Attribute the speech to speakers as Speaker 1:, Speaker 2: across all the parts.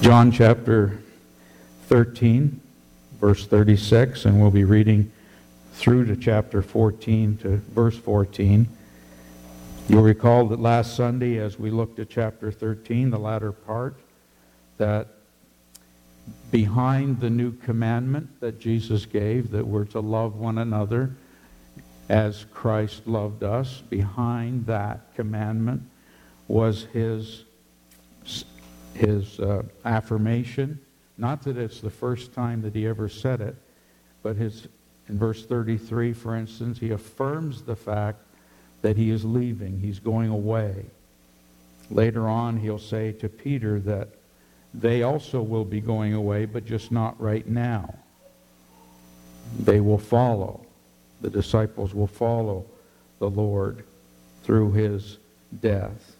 Speaker 1: John chapter 13, verse 36, and we'll be reading through to chapter 14 to verse 14. You'll recall that last Sunday, as we looked at chapter 13, the latter part, that behind the new commandment that Jesus gave, that we're to love one another as Christ loved us, behind that commandment was his, his uh, affirmation. Not that it's the first time that he ever said it, but his, in verse 33, for instance, he affirms the fact that he is leaving, he's going away. Later on, he'll say to Peter that they also will be going away, but just not right now. They will follow. The disciples will follow the Lord through his death.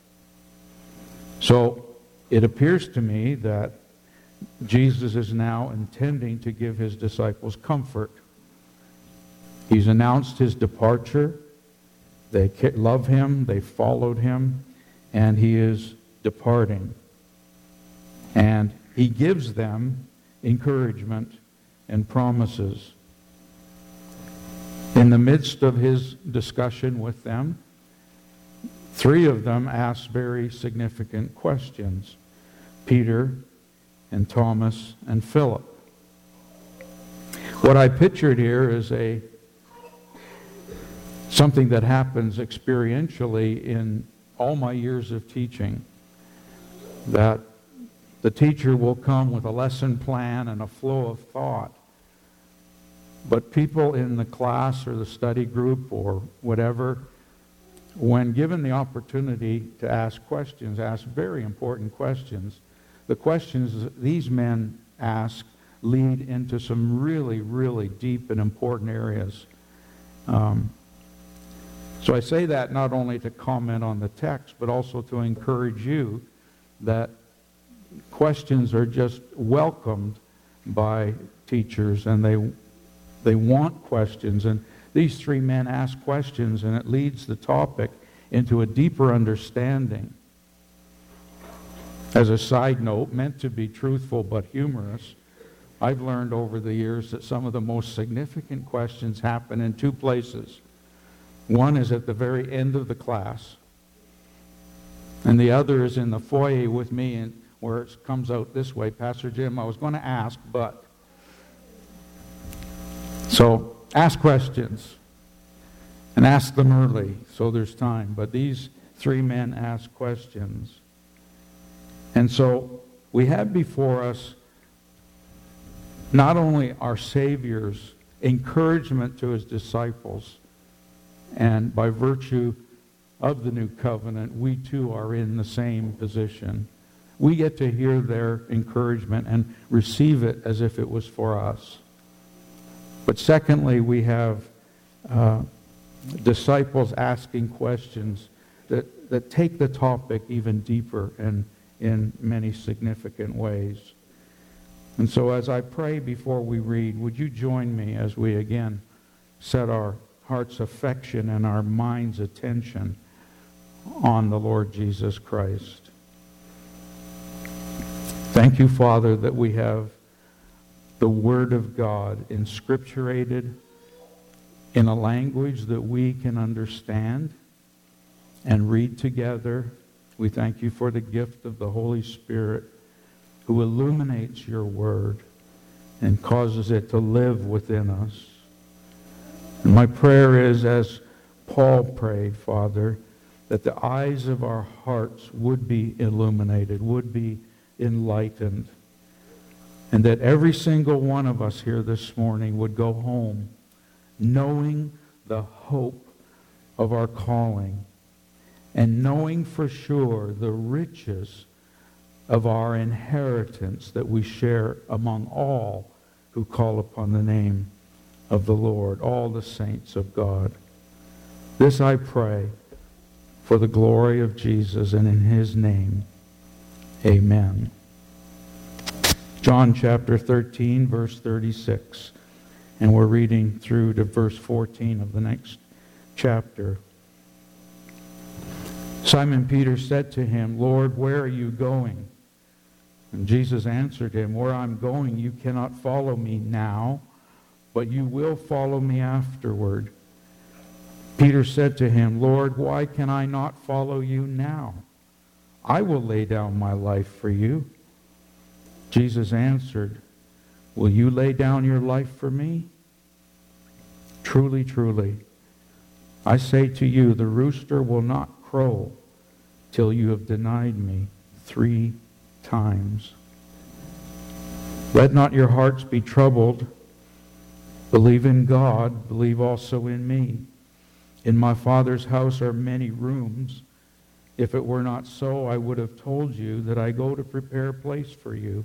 Speaker 1: So it appears to me that Jesus is now intending to give his disciples comfort. He's announced his departure. They love him, they followed him, and he is departing. And he gives them encouragement and promises. In the midst of his discussion with them, three of them ask very significant questions Peter and Thomas and Philip. What I pictured here is a something that happens experientially in all my years of teaching that the teacher will come with a lesson plan and a flow of thought. But people in the class or the study group or whatever, when given the opportunity to ask questions, ask very important questions, the questions these men ask lead into some really, really deep and important areas. Um, so I say that not only to comment on the text, but also to encourage you that questions are just welcomed by teachers and they, they want questions. And these three men ask questions and it leads the topic into a deeper understanding. As a side note, meant to be truthful but humorous, I've learned over the years that some of the most significant questions happen in two places. One is at the very end of the class, and the other is in the foyer with me and where it comes out this way, Pastor Jim, I was going to ask, but. So ask questions and ask them early so there's time. But these three men ask questions. And so we have before us not only our Savior's encouragement to his disciples, and by virtue of the new covenant, we too are in the same position. We get to hear their encouragement and receive it as if it was for us. But secondly, we have uh, disciples asking questions that, that take the topic even deeper and in many significant ways. And so as I pray before we read, would you join me as we again set our heart's affection and our mind's attention on the Lord Jesus Christ? Thank you, Father, that we have the Word of God inscripturated in a language that we can understand and read together. We thank you for the gift of the Holy Spirit who illuminates your Word and causes it to live within us. And my prayer is, as Paul prayed, Father, that the eyes of our hearts would be illuminated, would be enlightened. And that every single one of us here this morning would go home knowing the hope of our calling and knowing for sure the riches of our inheritance that we share among all who call upon the name of the Lord, all the saints of God. This I pray for the glory of Jesus and in his name. Amen. John chapter 13, verse 36. And we're reading through to verse 14 of the next chapter. Simon Peter said to him, Lord, where are you going? And Jesus answered him, Where I'm going, you cannot follow me now, but you will follow me afterward. Peter said to him, Lord, why can I not follow you now? I will lay down my life for you. Jesus answered, Will you lay down your life for me? Truly, truly, I say to you, the rooster will not crow till you have denied me three times. Let not your hearts be troubled. Believe in God, believe also in me. In my Father's house are many rooms. If it were not so, I would have told you that I go to prepare a place for you.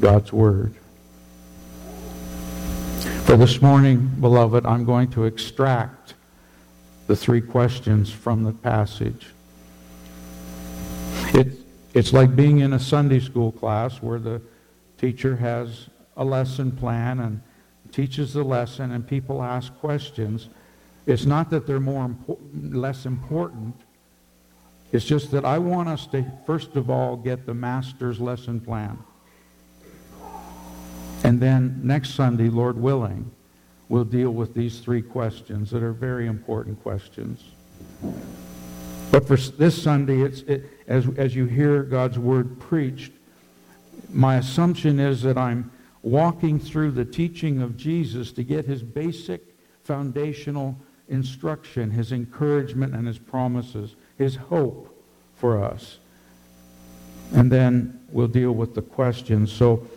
Speaker 1: God's Word. For this morning, beloved, I'm going to extract the three questions from the passage. It, it's like being in a Sunday school class where the teacher has a lesson plan and teaches the lesson and people ask questions. It's not that they're more less important. It's just that I want us to, first of all, get the master's lesson plan. And then next Sunday, Lord willing, we'll deal with these three questions that are very important questions. But for this Sunday, it's, it, as, as you hear God's word preached, my assumption is that I'm walking through the teaching of Jesus to get his basic foundational instruction, his encouragement and his promises, his hope for us. And then we'll deal with the questions. So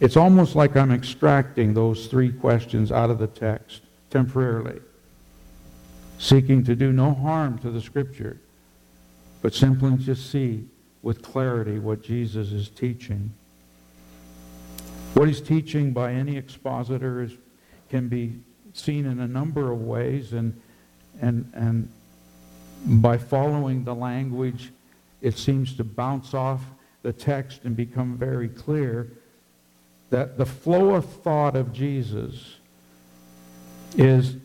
Speaker 1: it's almost like I'm extracting those three questions out of the text temporarily, seeking to do no harm to the Scripture, but simply to see with clarity what Jesus is teaching. What he's teaching by any expositor is, can be seen in a number of ways, and, and, and by following the language, it seems to bounce off the text and become very clear that the flow of thought of Jesus is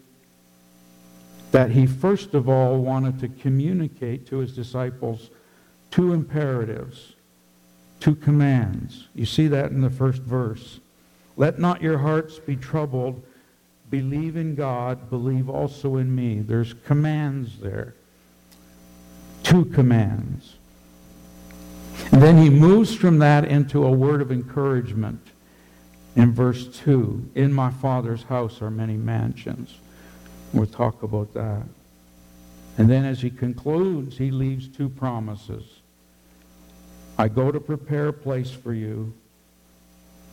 Speaker 1: that he first of all wanted to communicate to his disciples two imperatives, two commands. You see that in the first verse. Let not your hearts be troubled. Believe in God. Believe also in me. There's commands there. Two commands. And then he moves from that into a word of encouragement in verse 2, in my Father's house are many mansions. We'll talk about that. And then as he concludes, he leaves two promises. I go to prepare a place for you,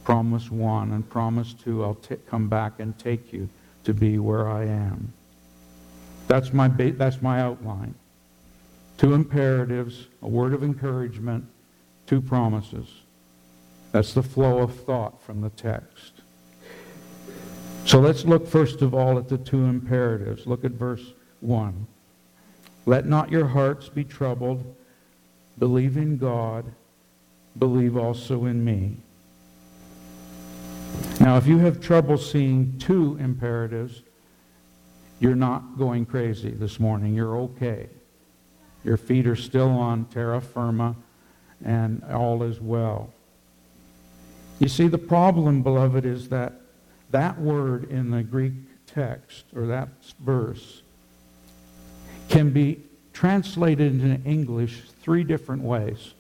Speaker 1: Promise one and promise two, I'll t- come back and take you to be where I am. That's my, ba- that's my outline. Two imperatives, a word of encouragement, two promises. That's the flow of thought from the text. So let's look first of all at the two imperatives. Look at verse 1. Let not your hearts be troubled. Believe in God. Believe also in me. Now, if you have trouble seeing two imperatives, you're not going crazy this morning. You're okay. Your feet are still on terra firma, and all is well. You see, the problem, beloved, is that that word in the Greek text, or that verse, can be translated into English three different ways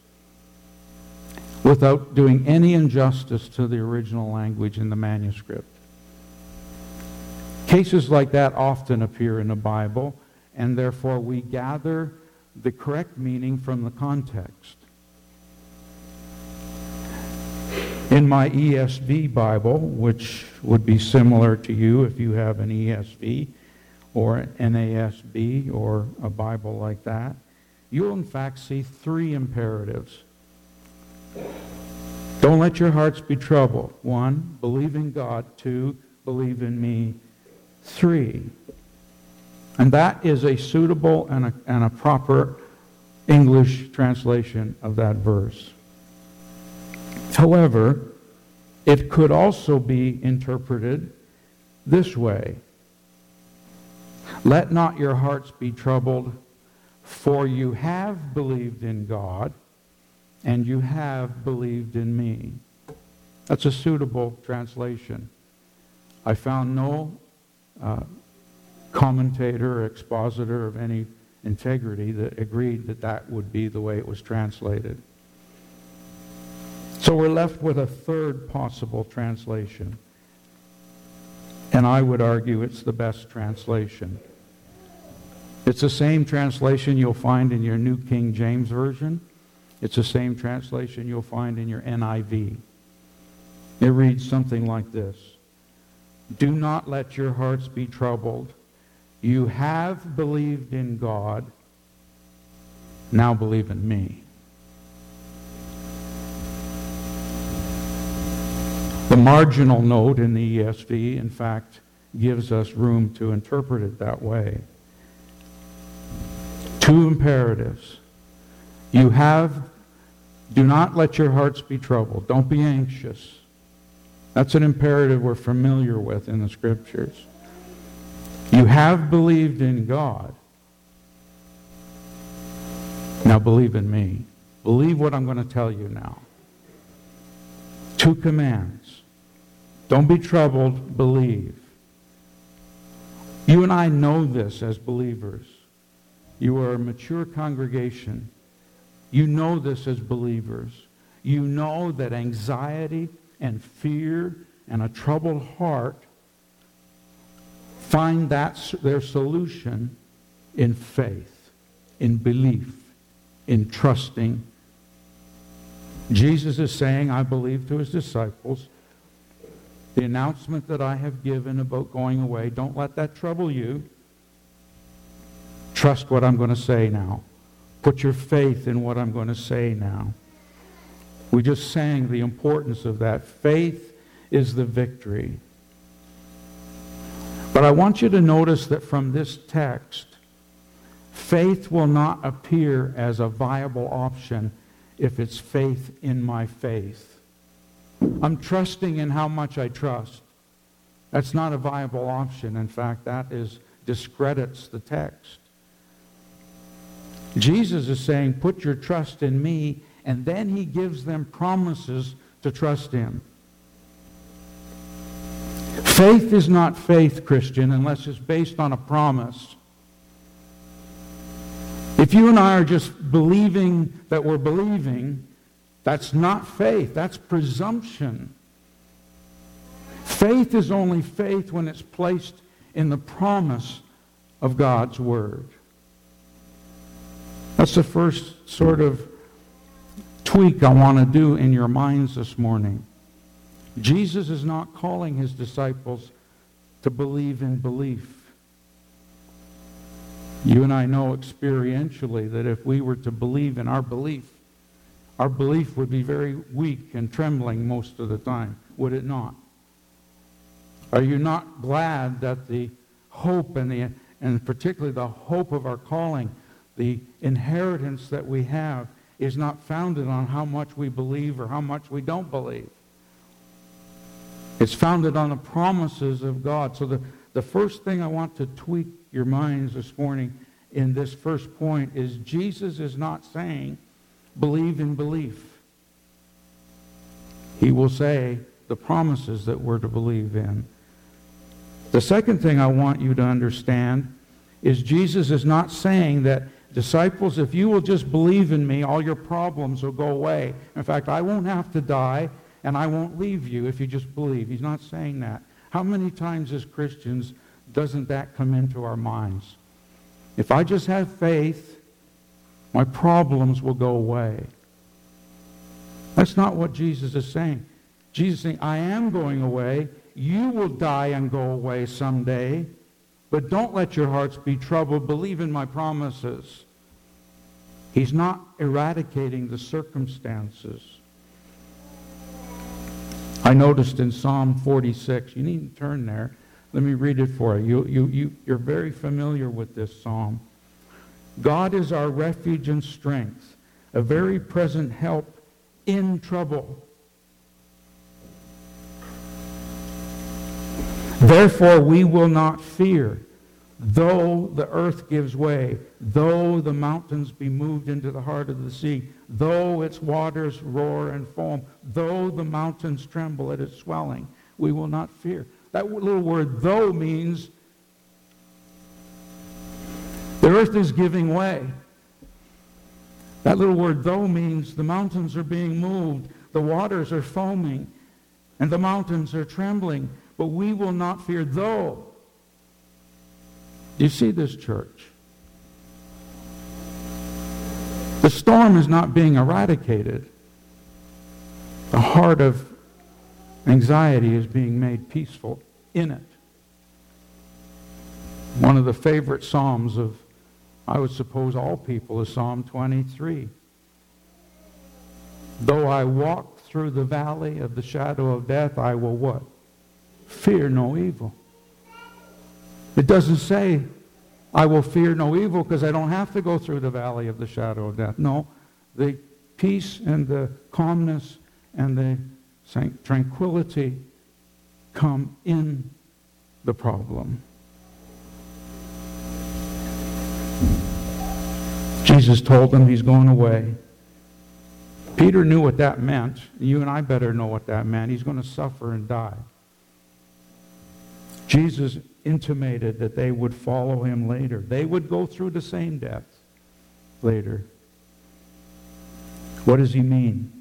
Speaker 1: without doing any injustice to the original language in the manuscript. Cases like that often appear in the Bible, and therefore we gather the correct meaning from the context. In my ESV Bible, which would be similar to you if you have an ESV or an NASB or a Bible like that, you'll in fact see three imperatives. Don't let your hearts be troubled. One, believe in God. Two, believe in me. Three. And that is a suitable and a, and a proper English translation of that verse. However, it could also be interpreted this way Let not your hearts be troubled, for you have believed in God, and you have believed in me. That's a suitable translation. I found no uh, commentator or expositor of any integrity that agreed that that would be the way it was translated. So we're left with a third possible translation. And I would argue it's the best translation. It's the same translation you'll find in your New King James Version. It's the same translation you'll find in your NIV. It reads something like this Do not let your hearts be troubled. You have believed in God. Now believe in me. The marginal note in the ESV, in fact, gives us room to interpret it that way. Two imperatives. You have, do not let your hearts be troubled. Don't be anxious. That's an imperative we're familiar with in the scriptures. You have believed in God. Now believe in me. Believe what I'm going to tell you now. Two commands. Don't be troubled, believe. You and I know this as believers. You are a mature congregation. You know this as believers. You know that anxiety and fear and a troubled heart find that their solution in faith, in belief, in trusting. Jesus is saying, I believe to his disciples, the announcement that I have given about going away, don't let that trouble you. Trust what I'm going to say now. Put your faith in what I'm going to say now. We just sang the importance of that. Faith is the victory. But I want you to notice that from this text, faith will not appear as a viable option if it's faith in my faith. I'm trusting in how much I trust. That's not a viable option. In fact, that is discredits the text. Jesus is saying, put your trust in me, and then he gives them promises to trust in. Faith is not faith, Christian, unless it's based on a promise. If you and I are just believing that we're believing, that's not faith, that's presumption. Faith is only faith when it's placed in the promise of God's Word. That's the first sort of tweak I want to do in your minds this morning. Jesus is not calling his disciples to believe in belief. You and I know experientially that if we were to believe in our belief, our belief would be very weak and trembling most of the time, would it not? Are you not glad that the hope and, the, and particularly the hope of our calling, the inheritance that we have, is not founded on how much we believe or how much we don't believe? It's founded on the promises of God. So the, the first thing I want to tweak your minds this morning in this first point is Jesus is not saying believe in belief. He will say the promises that we're to believe in. The second thing I want you to understand is Jesus is not saying that disciples, if you will just believe in me, all your problems will go away. In fact, I won't have to die and I won't leave you if you just believe. He's not saying that. How many times as Christians doesn't that come into our minds? If I just have faith, my problems will go away. That's not what Jesus is saying. Jesus is saying, I am going away. You will die and go away someday. But don't let your hearts be troubled. Believe in my promises. He's not eradicating the circumstances. I noticed in Psalm 46, you needn't turn there. Let me read it for you. You, you, you. You're very familiar with this psalm. God is our refuge and strength, a very present help in trouble. Therefore, we will not fear, though the earth gives way, though the mountains be moved into the heart of the sea, though its waters roar and foam, though the mountains tremble at its swelling, we will not fear. That little word, though, means the earth is giving way. That little word, though, means the mountains are being moved, the waters are foaming, and the mountains are trembling. But we will not fear, though. Do you see this, church? The storm is not being eradicated. The heart of anxiety is being made peaceful in it. One of the favorite Psalms of, I would suppose, all people is Psalm 23. Though I walk through the valley of the shadow of death, I will what? Fear no evil. It doesn't say, I will fear no evil because I don't have to go through the valley of the shadow of death. No, the peace and the calmness and the tranquility come in the problem. Jesus told them he's going away. Peter knew what that meant. You and I better know what that meant. He's going to suffer and die. Jesus intimated that they would follow him later. They would go through the same death later. What does he mean?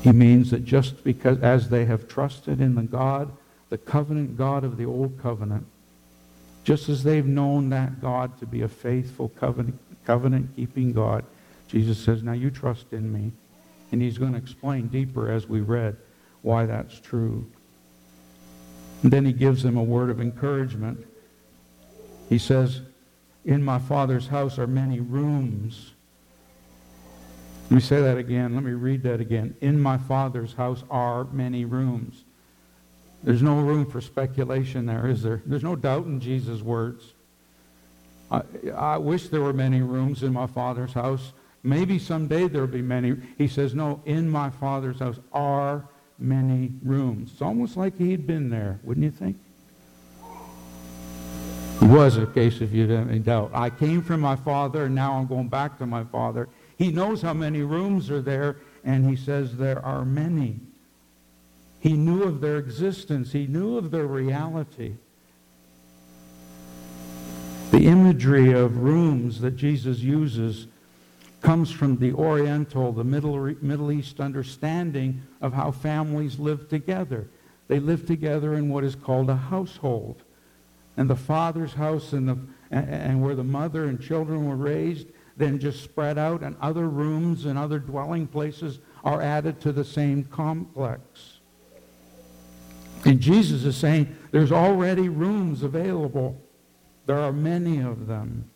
Speaker 1: He means that just because, as they have trusted in the God, the covenant God of the old covenant, just as they've known that God to be a faithful covenant, covenant keeping God, Jesus says, Now you trust in me. And he's going to explain deeper as we read why that's true. And then he gives them a word of encouragement. He says, In my Father's house are many rooms. Let me say that again. Let me read that again. In my Father's house are many rooms. There's no room for speculation there, is there? There's no doubt in Jesus' words. I, I wish there were many rooms in my Father's house. Maybe someday there'll be many. He says, no, in my Father's house are many rooms. It's almost like he'd been there, wouldn't you think? It was, a case if you have any doubt. I came from my Father, and now I'm going back to my Father. He knows how many rooms are there, and he says there are many. He knew of their existence. He knew of their reality. The imagery of rooms that Jesus uses comes from the Oriental, the Middle, Middle East understanding of how families live together. They live together in what is called a household. And the father's house and, the, and, where the mother and children were raised then just spread out and other rooms and other dwelling places are added to the same complex. And Jesus is saying there's already rooms available. There are many of them.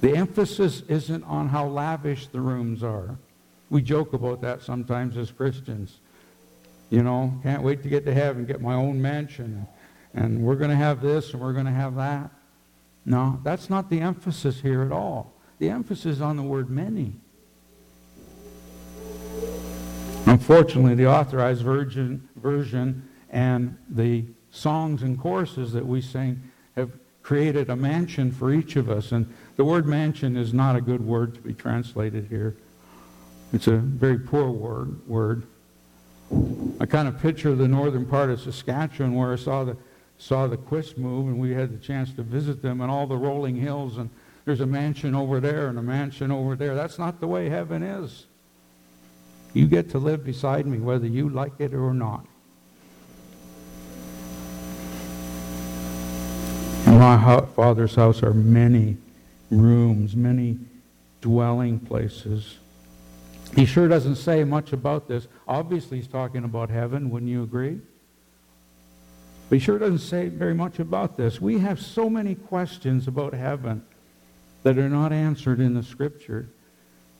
Speaker 1: The emphasis isn't on how lavish the rooms are. We joke about that sometimes as Christians. You know, can't wait to get to heaven, get my own mansion, and we're going to have this and we're going to have that. No, that's not the emphasis here at all. The emphasis is on the word many. Unfortunately, the authorized version, version and the songs and choruses that we sing have created a mansion for each of us. And the word mansion is not a good word to be translated here. It's a very poor word. word. I kind of picture the northern part of Saskatchewan where I saw the saw the Quist move and we had the chance to visit them and all the rolling hills and there's a mansion over there and a mansion over there. That's not the way heaven is. You get to live beside me whether you like it or not. My Father's house are many rooms, many dwelling places. He sure doesn't say much about this. Obviously, he's talking about heaven. Wouldn't you agree? But he sure doesn't say very much about this. We have so many questions about heaven that are not answered in the Scripture.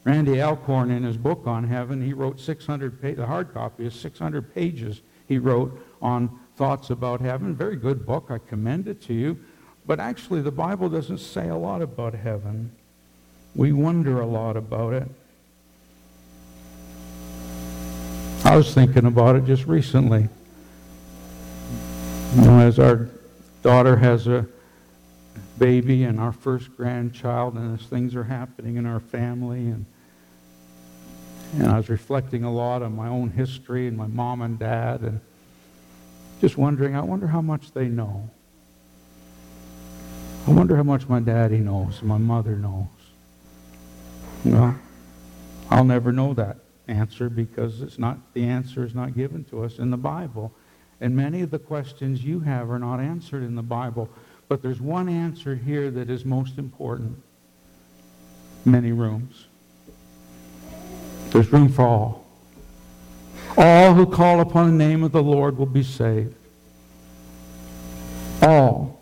Speaker 1: Randy Alcorn, in his book on heaven, he wrote 600 pages. The hard copy is 600 pages he wrote on thoughts about heaven. Very good book. I commend it to you. But actually, the Bible doesn't say a lot about heaven. We wonder a lot about it. I was thinking about it just recently. You know, as our daughter has a baby and our first grandchild, and as things are happening in our family, and and I was reflecting a lot on my own history and my mom and dad, and just wondering, I wonder how much they know. I wonder how much my daddy knows, my mother knows. Well, I'll never know that answer because it's not the answer is not given to us in the Bible. And many of the questions you have are not answered in the Bible. But there's one answer here that is most important. Many rooms. There's room for all. All who call upon the name of the Lord will be saved. All.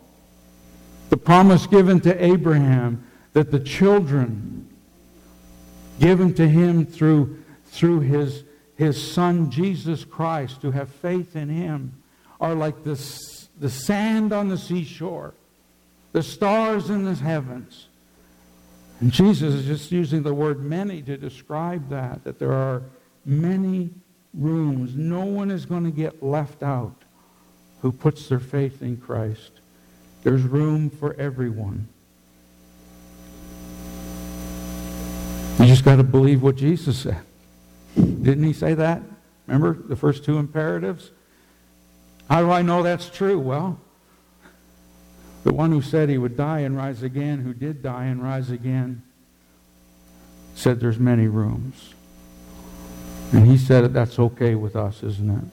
Speaker 1: The promise given to Abraham that the children given to him through, through his, his son Jesus Christ, who have faith in him, are like the, the sand on the seashore, the stars in the heavens. And Jesus is just using the word many to describe that, that there are many rooms. No one is going to get left out who puts their faith in Christ. There's room for everyone. You just got to believe what Jesus said. Didn't he say that? Remember the first two imperatives? How do I know that's true? Well, the one who said he would die and rise again, who did die and rise again, said there's many rooms. And he said that's okay with us, isn't it?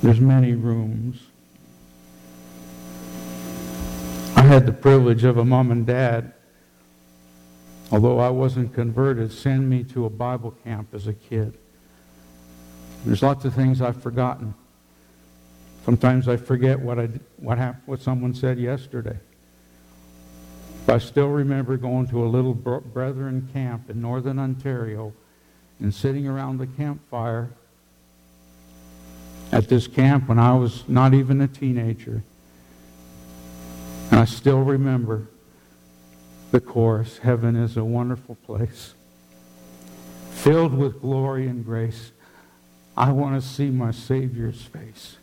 Speaker 1: There's many rooms. I had the privilege of a mom and dad, although I wasn't converted, send me to a Bible camp as a kid. There's lots of things I've forgotten. Sometimes I forget what, I, what, happened, what someone said yesterday. But I still remember going to a little brethren camp in northern Ontario and sitting around the campfire at this camp when I was not even a teenager. And I still remember the chorus Heaven is a wonderful place, filled with glory and grace. I want to see my Savior's face.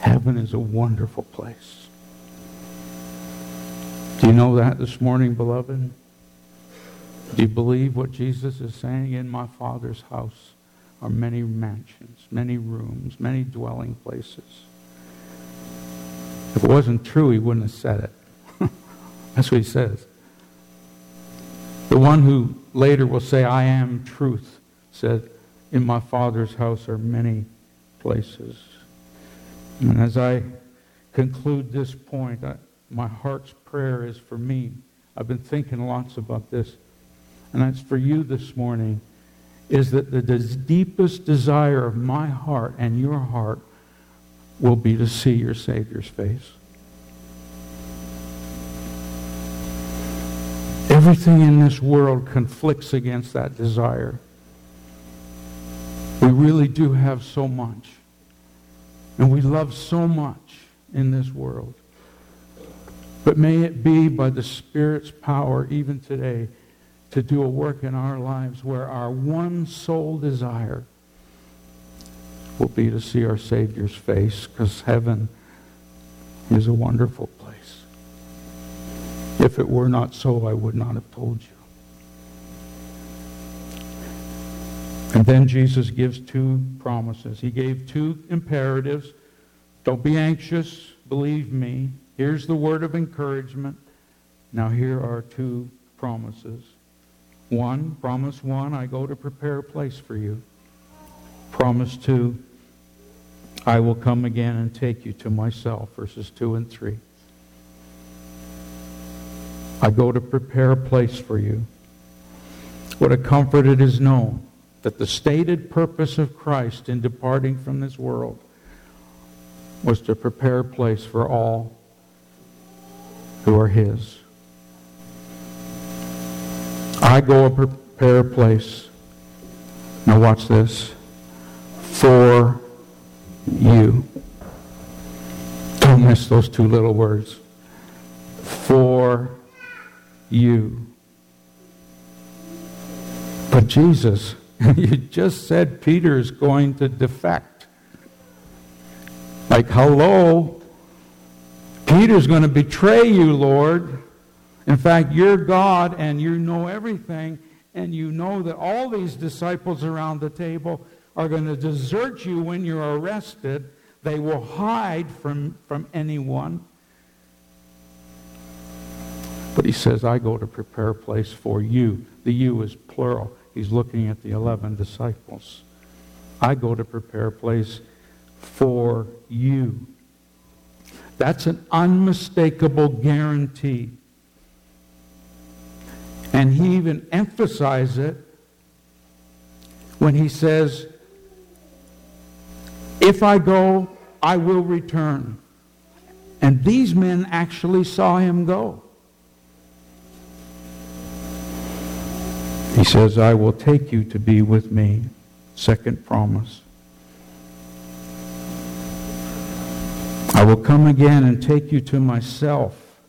Speaker 1: Heaven is a wonderful place. Do you know that this morning, beloved? Do you believe what Jesus is saying? In my Father's house are many mansions, many rooms, many dwelling places. If it wasn't true, he wouldn't have said it. That's what he says. The one who later will say, I am truth, said, In my Father's house are many places. And as I conclude this point, I, my heart's prayer is for me. I've been thinking lots about this. And that's for you this morning. is that the deepest desire of my heart and your heart will be to see your Savior's face. Everything in this world conflicts against that desire. We really do have so much. And we love so much in this world. But may it be by the Spirit's power, even today, to do a work in our lives where our one sole desire will be to see our Savior's face because heaven is a wonderful place. If it were not so, I would not have told you. And then Jesus gives two promises. He gave two imperatives. Don't be anxious, believe me. Here's the word of encouragement. Now here are two promises. One, promise one, I go to prepare a place for you. Promise two, I will come again and take you to myself, verses 2 and 3. I go to prepare a place for you. What a comfort it is known that the stated purpose of Christ in departing from this world was to prepare a place for all who are his. I go and prepare a place. Now watch this. For you. Don't miss those two little words. For you. But Jesus, you just said Peter is going to defect. Like, hello? Peter's going to betray you, Lord. In fact, you're God and you know everything, and you know that all these disciples around the table are going to desert you when you're arrested. They will hide from, from anyone. But he says, I go to prepare a place for you. The you is plural. He's looking at the 11 disciples. I go to prepare a place for you. That's an unmistakable guarantee. And he even emphasizes it when he says, If I go, I will return. And these men actually saw him go. He says, I will take you to be with me. Second promise. I will come again and take you to myself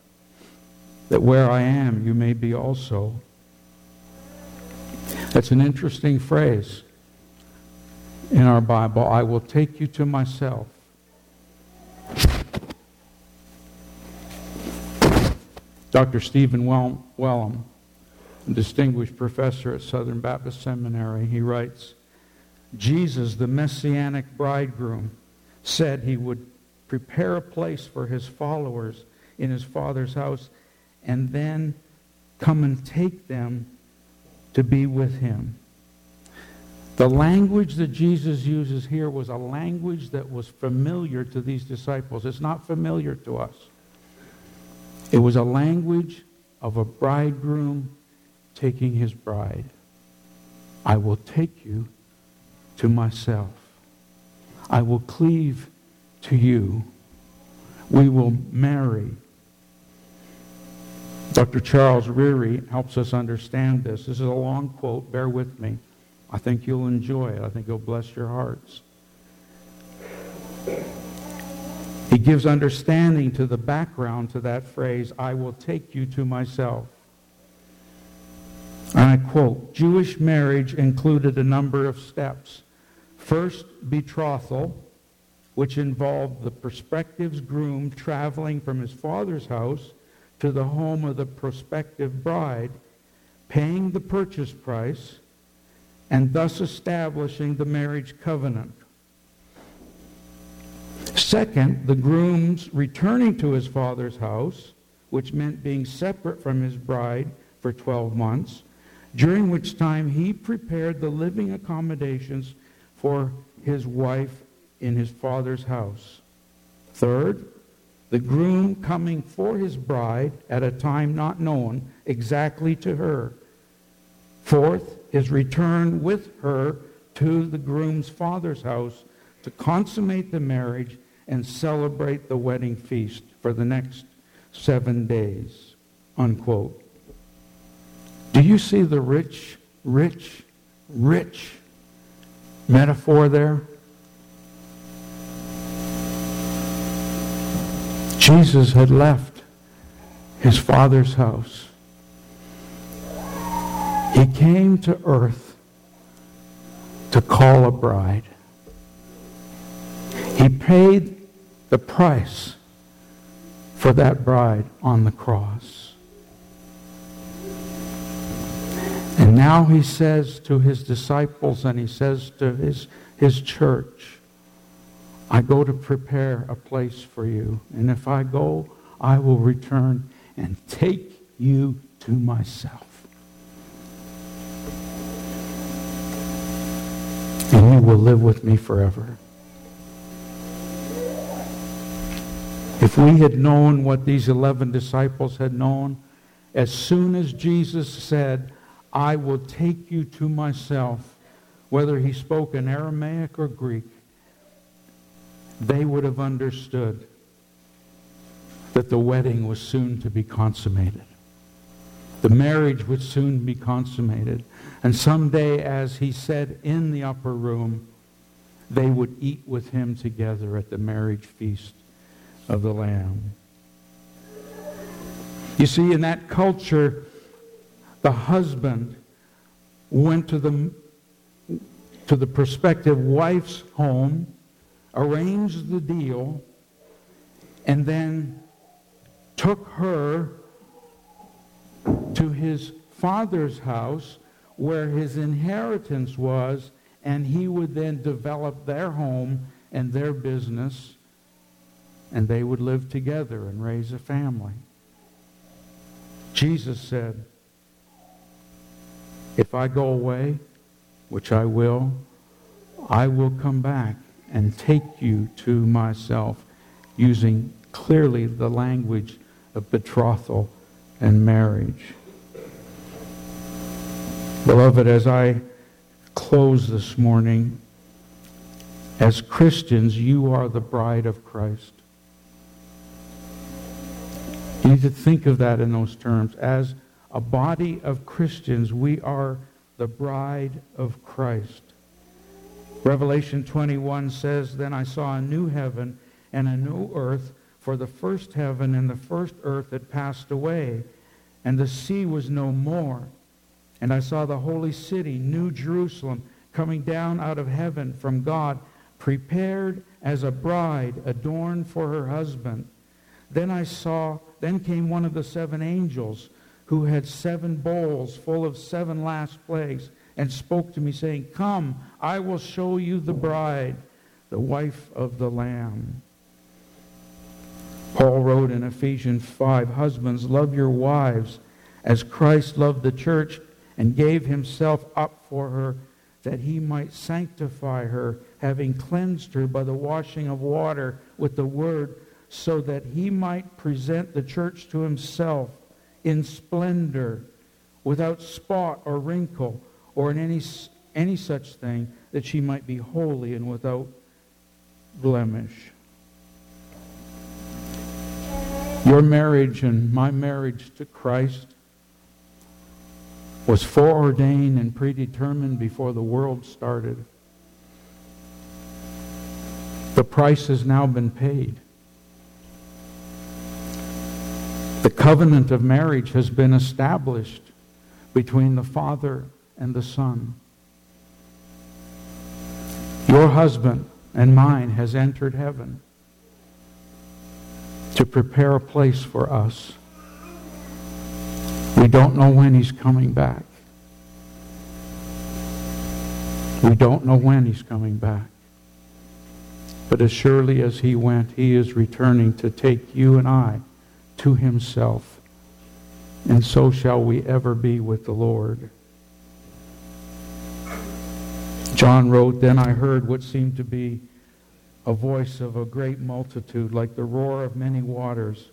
Speaker 1: that where I am, you may be also. That's an interesting phrase in our Bible. I will take you to myself. Dr. Stephen Wellum, a distinguished professor at Southern Baptist Seminary, he writes, Jesus, the messianic bridegroom, said he would prepare a place for his followers in his Father's house and then come and take them to be with him. The language that Jesus uses here was a language that was familiar to these disciples. It's not familiar to us. It was a language of a bridegroom taking his bride. I will take you to myself. I will cleave to you. We will marry Dr. Charles Ryrie helps us understand this. This is a long quote. Bear with me. I think you'll enjoy it. I think it'll bless your hearts. He gives understanding to the background to that phrase, I will take you to myself. And I quote, Jewish marriage included a number of steps. First, betrothal, which involved the prospective groom traveling from his father's house to the home of the prospective bride, paying the purchase price, and thus establishing the marriage covenant. Second, the groom's returning to his father's house, which meant being separate from his bride for 12 months, during which time he prepared the living accommodations for his wife in his father's house. Third, the groom coming for his bride at a time not known exactly to her. Fourth, his return with her to the groom's father's house to consummate the marriage and celebrate the wedding feast for the next seven days. Unquote. Do you see the rich, rich, rich metaphor there? Jesus had left his father's house. He came to earth to call a bride. He paid the price for that bride on the cross. And now he says to his disciples and he says to his, his church, I go to prepare a place for you. And if I go, I will return and take you to myself. And will live with me forever. If we had known what these 11 disciples had known, as soon as Jesus said, I will take you to myself, whether he spoke in Aramaic or Greek, they would have understood that the wedding was soon to be consummated. The marriage would soon be consummated. And someday, as he said in the upper room, they would eat with him together at the marriage feast of the Lamb. You see, in that culture, the husband went to the, to the prospective wife's home, arranged the deal, and then took her to his father's house where his inheritance was, and he would then develop their home and their business and they would live together and raise a family. Jesus said, If I go away, which I will, I will come back and take you to myself, using clearly the language of betrothal and marriage. Beloved, as I close this morning, as Christians, you are the bride of Christ. You need to think of that in those terms. As a body of Christians, we are the bride of Christ. Revelation 21 says, Then I saw a new heaven and a new earth, for the first heaven and the first earth had passed away, and the sea was no more. And I saw the holy city, New Jerusalem, coming down out of heaven from God, prepared as a bride adorned for her husband. Then I saw then came one of the seven angels who had seven bowls full of seven last plagues and spoke to me, saying, Come, I will show you the bride, the wife of the Lamb. Paul wrote in Ephesians 5, Husbands, love your wives as Christ loved the church and gave himself up for her that he might sanctify her, having cleansed her by the washing of water with the word so that he might present the church to himself in splendor, without spot or wrinkle or in any, any such thing, that she might be holy and without blemish. Your marriage and my marriage to Christ was foreordained and predetermined before the world started. The price has now been paid. The covenant of marriage has been established between the Father and the Son. Your husband and mine has entered heaven to prepare a place for us. We don't know when he's coming back. We don't know when he's coming back. But as surely as he went, he is returning to take you and I to himself. And so shall we ever be with the Lord. John wrote, Then I heard what seemed to be a voice of a great multitude, like the roar of many waters,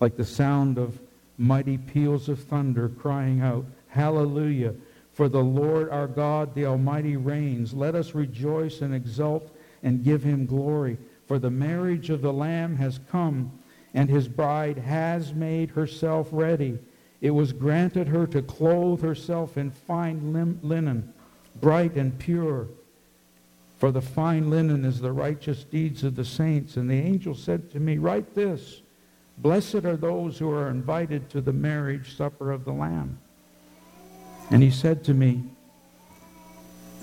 Speaker 1: like the sound of mighty peals of thunder, crying out, Hallelujah! For the Lord our God, the Almighty, reigns. Let us rejoice and exult and give him glory. For the marriage of the Lamb has come, and his bride has made herself ready. It was granted her to clothe herself in fine linen, bright and pure. For the fine linen is the righteous deeds of the saints. And the angel said to me, Write this Blessed are those who are invited to the marriage supper of the Lamb. And he said to me,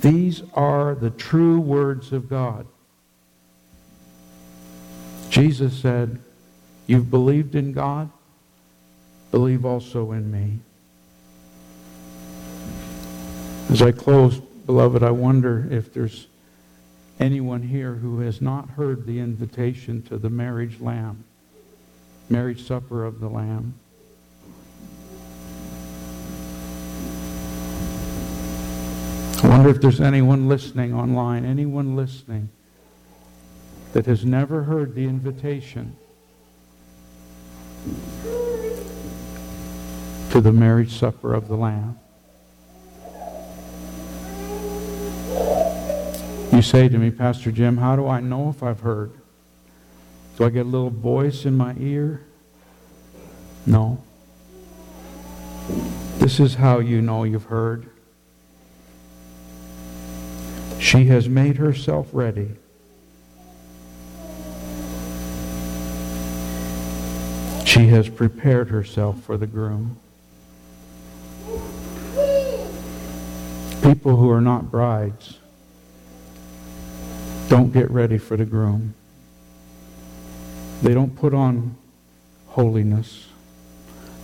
Speaker 1: These are the true words of God. Jesus said, You've believed in God, believe also in me. As I close, beloved, I wonder if there's anyone here who has not heard the invitation to the marriage lamb, marriage supper of the lamb. I wonder if there's anyone listening online, anyone listening that has never heard the invitation to the marriage supper of the Lamb. You say to me, Pastor Jim, how do I know if I've heard? Do I get a little voice in my ear? No. This is how you know you've heard. She has made herself ready. She has prepared herself for the groom. People who are not brides don't get ready for the groom. They don't put on holiness.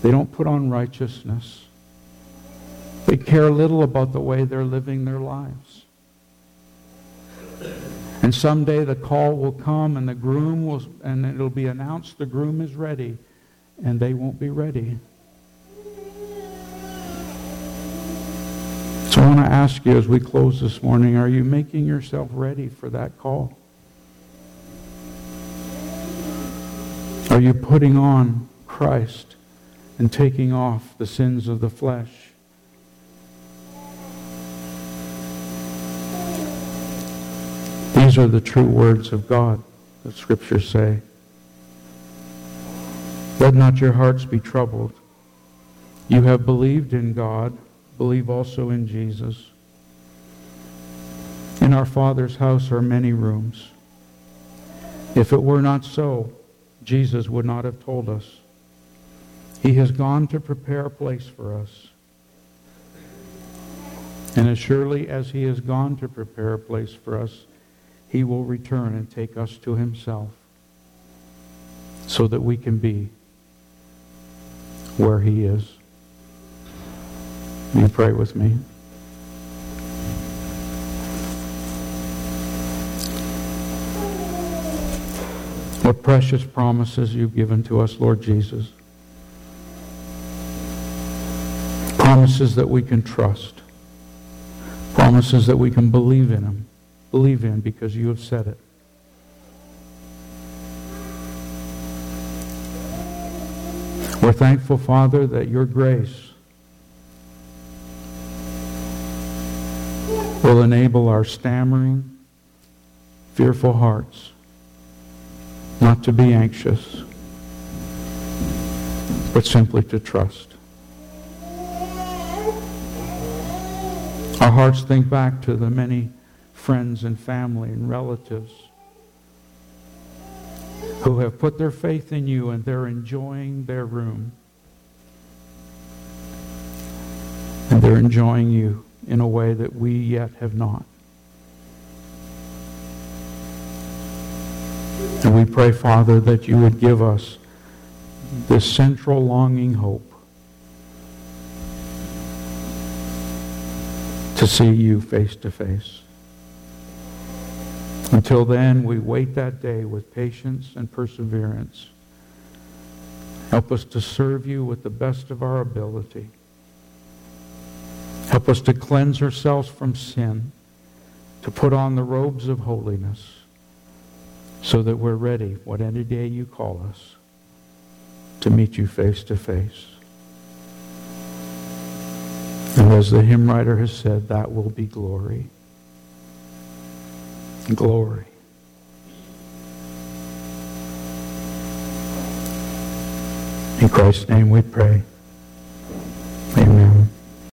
Speaker 1: They don't put on righteousness. They care little about the way they're living their lives. And someday the call will come and the groom will, and it'll be announced the groom is ready, and they won't be ready. So I want to ask you as we close this morning, are you making yourself ready for that call? Are you putting on Christ and taking off the sins of the flesh? These are the true words of God, the scriptures say. Let not your hearts be troubled. You have believed in God, believe also in Jesus. In our Father's house are many rooms. If it were not so, Jesus would not have told us. He has gone to prepare a place for us. And as surely as he has gone to prepare a place for us, he will return and take us to himself so that we can be where he is. You pray with me? What precious promises you've given to us, Lord Jesus. Promises that we can trust. Promises that we can believe in them believe in because you have said it. We're thankful, Father, that your grace will enable our stammering, fearful hearts not to be anxious, but simply to trust. Our hearts think back to the many friends and family and relatives who have put their faith in you and they're enjoying their room. And they're enjoying you in a way that we yet have not. And we pray, Father, that you would give us this central longing hope to see you face to face. Until then, we wait that day with patience and perseverance. Help us to serve you with the best of our ability. Help us to cleanse ourselves from sin, to put on the robes of holiness, so that we're ready, what any day you call us, to meet you face to face. And as the hymn writer has said, that will be glory. Glory. In Christ's name we pray.